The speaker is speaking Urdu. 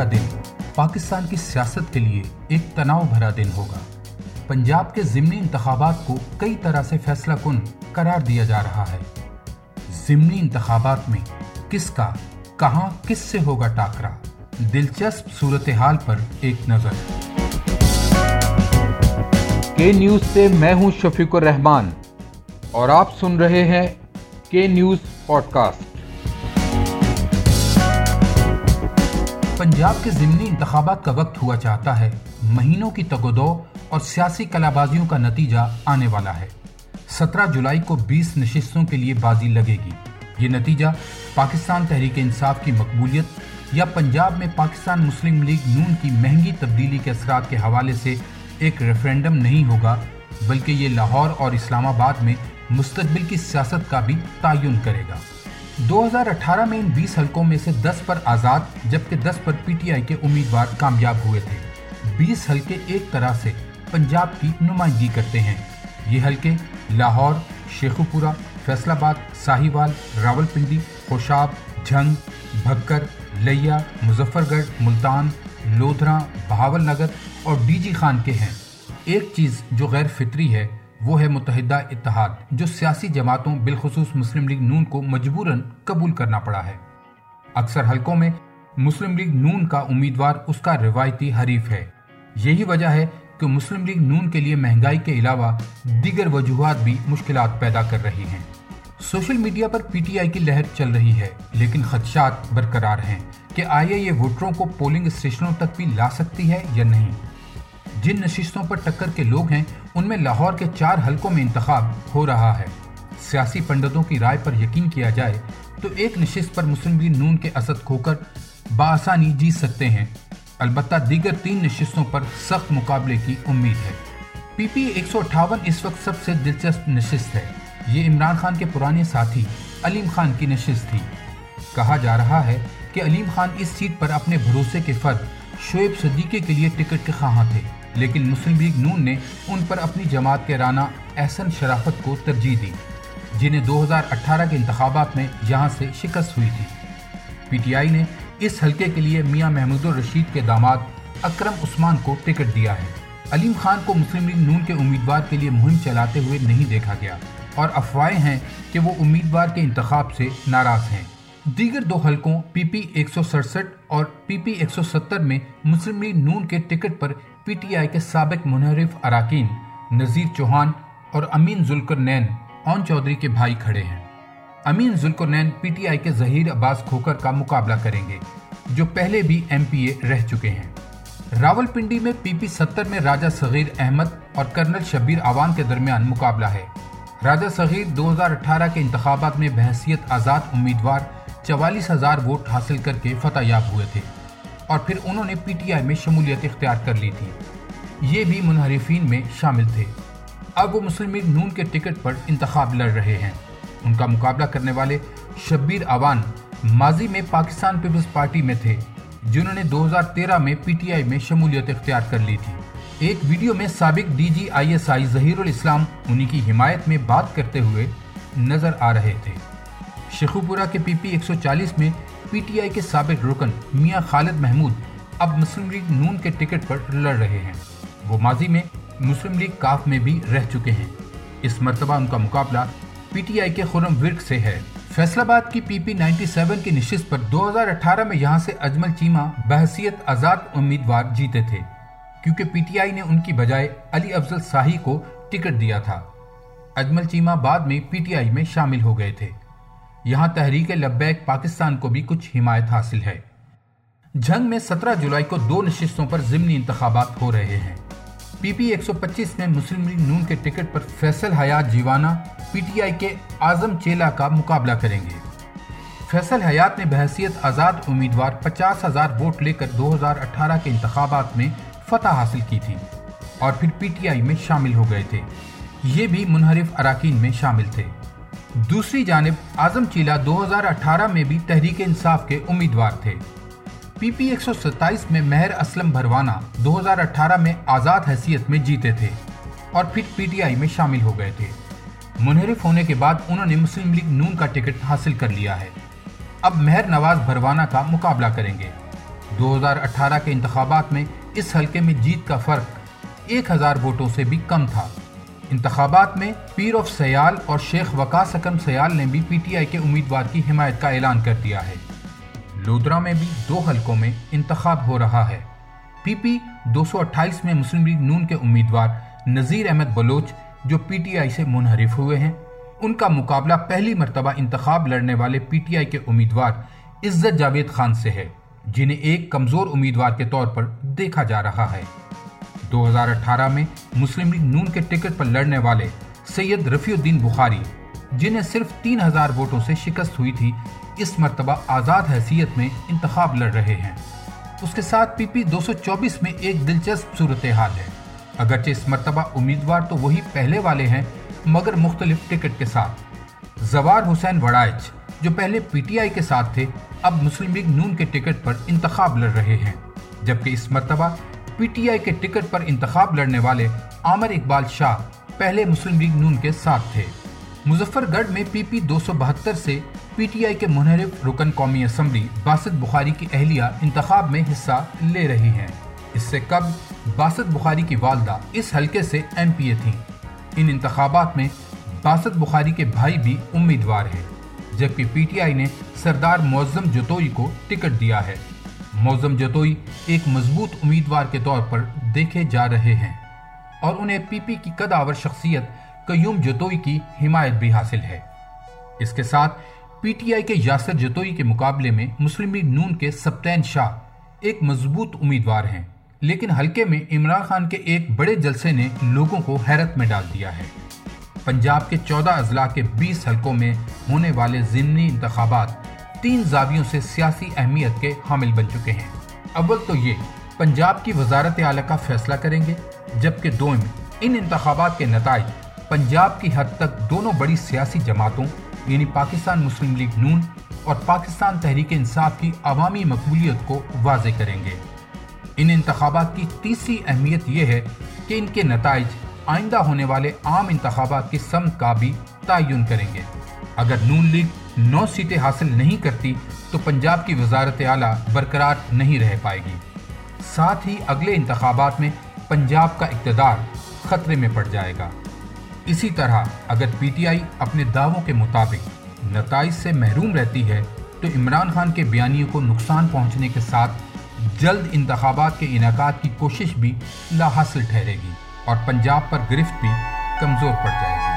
کا دن پاکستان کی سیاست کے لیے ایک تناؤ بھرا دن ہوگا۔ پنجاب کے ضمنی انتخابات کو کئی طرح سے فیصلہ کن قرار دیا جا رہا ہے۔ ضمنی انتخابات میں کس کا، کہاں، کس سے ہوگا ٹاکرا؟ دلچسپ صورتحال پر ایک نظر۔ کے نیوز سے میں ہوں شفیق الرحمان اور آپ سن رہے ہیں کے نیوز پوڈ کاسٹ۔ پنجاب کے ضمنی انتخابات کا وقت ہوا چاہتا ہے۔ مہینوں کی تگودو اور سیاسی کلابازیوں کا نتیجہ آنے والا ہے۔ سترہ جولائی کو بیس نشستوں کے لیے بازی لگے گی۔ یہ نتیجہ پاکستان تحریک انصاف کی مقبولیت یا پنجاب میں پاکستان مسلم لیگ نون کی مہنگی تبدیلی کے اثرات کے حوالے سے ایک ریفرینڈم نہیں ہوگا، بلکہ یہ لاہور اور اسلام آباد میں مستقبل کی سیاست کا بھی تعین کرے گا۔ دو ہزار اٹھارہ میں ان بیس حلقوں میں سے دس پر آزاد، جبکہ دس پر پی ٹی آئی کے امیدوار کامیاب ہوئے تھے۔ بیس حلقے ایک طرح سے پنجاب کی نمائندگی کرتے ہیں۔ یہ حلقے لاہور، شیخوپورہ، فیصل آباد، ساہیوال راول پنڈی خوشاب، جھنگ، بھکر، لیا مظفر گڑھ ملتان، لودھرا، بہاول نگر اور ڈی جی خان کے ہیں۔ ایک چیز جو غیر فطری ہے وہ ہے متحدہ اتحاد، جو سیاسی جماعتوں بالخصوص مسلم لیگ نون کو مجبوراً قبول کرنا پڑا ہے۔ اکثر حلقوں میں مسلم لیگ نون کا امیدوار اس کا روایتی حریف ہے۔ یہی وجہ ہے کہ مسلم لیگ نون کے لیے مہنگائی کے علاوہ دیگر وجوہات بھی مشکلات پیدا کر رہی ہیں۔ سوشل میڈیا پر پی ٹی آئی کی لہر چل رہی ہے، لیکن خدشات برقرار ہیں کہ آیا یہ ووٹروں کو پولنگ اسٹیشنوں تک بھی لا سکتی ہے یا نہیں۔ جن نشستوں پر ٹکر کے لوگ ہیں، ان میں لاہور کے چار حلقوں میں انتخاب ہو رہا ہے۔ سیاسی پنڈتوں کی رائے پر یقین کیا جائے، تو ایک نشست پر مسلم لیگ نون کے اسد کھو کر بآسانی جیت سکتے ہیں۔ البتہ دیگر تین نشستوں پر سخت مقابلے کی امید ہے۔ پی پی ایک سو اٹھاون اس وقت سب سے دلچسپ نشست ہے۔ یہ عمران خان کے پرانے ساتھی علیم خان کی نشست تھی۔ کہا جا رہا ہے کہ علیم خان اس سیٹ پر اپنے بھروسے کے فرد شعیب صدیقے کے لیے ٹکٹ کے خواہاں تھے۔ لیکن مسلم لیگ نون نے ان پر اپنی جماعت کے رانا احسن شرافت کو ترجیح دی، جنہیں دو ہزار اٹھارہ کے انتخابات میں یہاں سے شکست ہوئی تھی۔ پی ٹی آئی نے اس حلقے کے لیے میاں محمود الرشید کے داماد اکرم عثمان کو ٹکٹ دیا ہے۔ علیم خان کو مسلم لیگ نون کے امیدوار کے لیے مہم چلاتے ہوئے نہیں دیکھا گیا۔ اور افواہیں ہیں کہ وہ امیدوار کے انتخاب سے ناراض ہیں۔ دیگر دو حلقوں پی پی ایک سو سڑسٹھ اور پی پی ایک سو ستر میں مسلم لیگ نون کے ٹکٹ پر پی ٹی آئی کے سابق منحرف اراکین، نذیر چوہان اور امین ذلکر نین اون چودھری کے بھائی کھڑے ہیں۔ امین ذلکرنین پی ٹی آئی کے ظہیر عباس کھوکر کا مقابلہ کریں گے، جو پہلے بھی ایم پی اے رہ چکے ہیں۔ راول پنڈی میں پی پی ستر میں راجہ صغیر احمد اور کرنل شبیر آوان کے درمیان مقابلہ ہے۔ راجہ صغیر دو ہزار اٹھارہ کے انتخابات میں بحثیت آزاد امیدوار چوالیس ہزار ووٹ حاصل کر کے فتح یاب ہوئے تھے۔ اور پھر انہوں نے پی ٹی آئی میں شمولیت اختیار کر لی تھی۔ یہ بھی منحرفین میں شامل تھے۔ اب وہ مسلم لیگ نون کے ٹکٹ پر انتخاب لڑ رہے ہیں۔ ان کا مقابلہ کرنے والے شبیر آوان ماضی میں پاکستان پیپلز پارٹی میں تھے، جنہوں نے دو ہزار تیرہ میں پی ٹی آئی میں شمولیت اختیار کر لی تھی۔ ایک ویڈیو میں سابق D G I S I Zaheer ul Islam انہی کی حمایت میں بات کرتے ہوئے نظر آ رہے تھے۔ شیخوپورہ کے پی پی ایک سو چالیس میں پی ٹی آئی کے سابق رکن میاں خالد محمود اب مسلم لیگ نون کے ٹکٹ پر لڑ رہے ہیں۔ وہ ماضی میں مسلم لیگ کاف میں بھی رہ چکے ہیں۔ اس مرتبہ ان کا مقابلہ پی ٹی آئی کے خرم ورک سے ہے۔ فیصل آباد کی پی پی نائنٹی سیون کی نشست پر دو ہزار اٹھارہ میں یہاں سے اجمل چیمہ بحثیت آزاد امیدوار جیتے تھے۔ کیونکہ پی ٹی آئی نے ان کی بجائے علی افضل ساہی کو ٹکٹ دیا تھا۔ اجمل چیمہ بعد میں پی ٹی آئی میں شامل ہو گئے تھے۔ یہاں تحریک لبیک پاکستان کو بھی کچھ حمایت حاصل ہے۔ جنگ میں سترہ جولائی کو دو نشستوں پر ضمنی انتخابات ہو رہے ہیں۔ پی پی ایک سو پچیس میں مسلم لیگ نون کے ٹکٹ پر فیصل حیات جیوانہ پی ٹی آئی کے آزم چیلا کا مقابلہ کریں گے۔ فیصل حیات نے بحثیت آزاد امیدوار پچاس ہزار ووٹ لے کر دو ہزار اٹھارہ کے انتخابات میں فتح حاصل کی تھی اور پھر پی ٹی آئی میں شامل ہو گئے تھے۔ یہ بھی منحرف اراکین میں شامل تھے۔ دوسری جانب آزم چیلا دو ہزار اٹھارہ میں بھی تحریک انصاف کے امیدوار تھے۔ پی پی ایک سو ستائیس میں مہر اسلم بھروانہ دو ہزار اٹھارہ میں آزاد حیثیت میں جیتے تھے اور پھر پی ٹی آئی میں شامل ہو گئے تھے۔ منحرف ہونے کے بعد انہوں نے مسلم لیگ نون کا ٹکٹ حاصل کر لیا ہے۔ اب مہر نواز بھروانہ کا مقابلہ کریں گے۔ دو ہزار اٹھارہ کے انتخابات میں اس حلقے میں جیت کا فرق ایک ہزار ووٹوں سے بھی کم تھا۔ انتخابات میں پیر آف سیال اور شیخ وقاس اکرم سیال نے بھی پی ٹی آئی کے امیدوار کی حمایت کا اعلان کر دیا ہے۔ لودرا میں بھی دو حلقوں میں انتخاب ہو رہا ہے۔ پی پی دو سو اٹھائیس میں مسلم لیگ نون کے امیدوار نذیر احمد بلوچ، جو پی ٹی آئی سے منحرف ہوئے ہیں، ان کا مقابلہ پہلی مرتبہ انتخاب لڑنے والے پی ٹی آئی کے امیدوار عزت جاوید خان سے ہے، جنہیں ایک کمزور امیدوار کے طور پر دیکھا جا رہا ہے۔ دو ہزار اٹھارہ میں مسلم لیگ نون کے ٹکٹ پر لڑنے والے سید رفیع الدین بخاری، جنہیں صرف تین ہزار ووٹوں سے شکست ہوئی تھی، اس مرتبہ آزاد حیثیت میں انتخاب لڑ رہے ہیں۔ اس کے ساتھ پی پی دو سو چوبیس میں ایک دلچسپ صورتحال ہے۔ اگرچہ اس مرتبہ امیدوار تو وہی پہلے والے ہیں، مگر مختلف ٹکٹ کے ساتھ۔ زوار حسین وڑائچ، جو پہلے پی ٹی آئی کے ساتھ تھے، اب مسلم لیگ نون کے ٹکٹ پر انتخاب لڑ رہے ہیں۔ جبکہ اس مرتبہ پی ٹی آئی کے ٹکٹ پر انتخاب لڑنے والے عامر اقبال شاہ پہلے مسلم لیگ نون کے ساتھ تھے۔ مظفر گڑھ میں پی پی دو سو بہتر سے پی ٹی آئی کے منحرف رکن قومی اسمبلی باسط بخاری کی اہلیہ انتخاب میں حصہ لے رہی ہیں۔ اس سے قبل باسط بخاری کی والدہ اس حلقے سے ایم پی اے تھیں۔ ان انتخابات میں باسط بخاری کے بھائی بھی امیدوار ہیں، جبکہ پی ٹی آئی نے سردار معظم جتوئی کو ٹکٹ دیا ہے۔ معظم جتوئی ایک مضبوط امیدوار کے طور پر دیکھے جا رہے ہیں اور انہیں پی پی کی قداور شخصیت قیوم جتوئی کی حمایت بھی حاصل ہے۔ اس کے ساتھ پی ٹی آئی کے یاسر جتوئی کے مقابلے میں مسلم لیگ نون کے سبتین شاہ ایک مضبوط امیدوار ہیں، لیکن حلقے میں عمران خان کے ایک بڑے جلسے نے لوگوں کو حیرت میں ڈال دیا ہے۔ پنجاب کے چودہ اضلاع کے بیس حلقوں میں ہونے والے ضمنی انتخابات تین زاویوں سے سیاسی اہمیت کے حامل بن چکے ہیں۔ اول تو یہ، پنجاب کی وزارت اعلیٰ کا فیصلہ کریں گے، جبکہ دوم ان انتخابات کے نتائج پنجاب کی حد تک دونوں بڑی سیاسی جماعتوں یعنی پاکستان مسلم لیگ نون اور پاکستان تحریک انصاف کی عوامی مقبولیت کو واضح کریں گے۔ ان انتخابات کی تیسری اہمیت یہ ہے کہ ان کے نتائج آئندہ ہونے والے عام انتخابات کی سمت کا بھی تعین کریں گے۔ اگر نون لیگ نو سیٹیں حاصل نہیں کرتی تو پنجاب کی وزارت اعلیٰ برقرار نہیں رہ پائے گی۔ ساتھ ہی اگلے انتخابات میں پنجاب کا اقتدار خطرے میں پڑ جائے گا۔ اسی طرح اگر پی ٹی آئی اپنے دعووں کے مطابق نتائج سے محروم رہتی ہے تو عمران خان کے بیانیوں کو نقصان پہنچنے کے ساتھ جلد انتخابات کے انعقاد کی کوشش بھی لا حاصل ٹھہرے گی اور پنجاب پر گرفت بھی کمزور پڑ جائے گی۔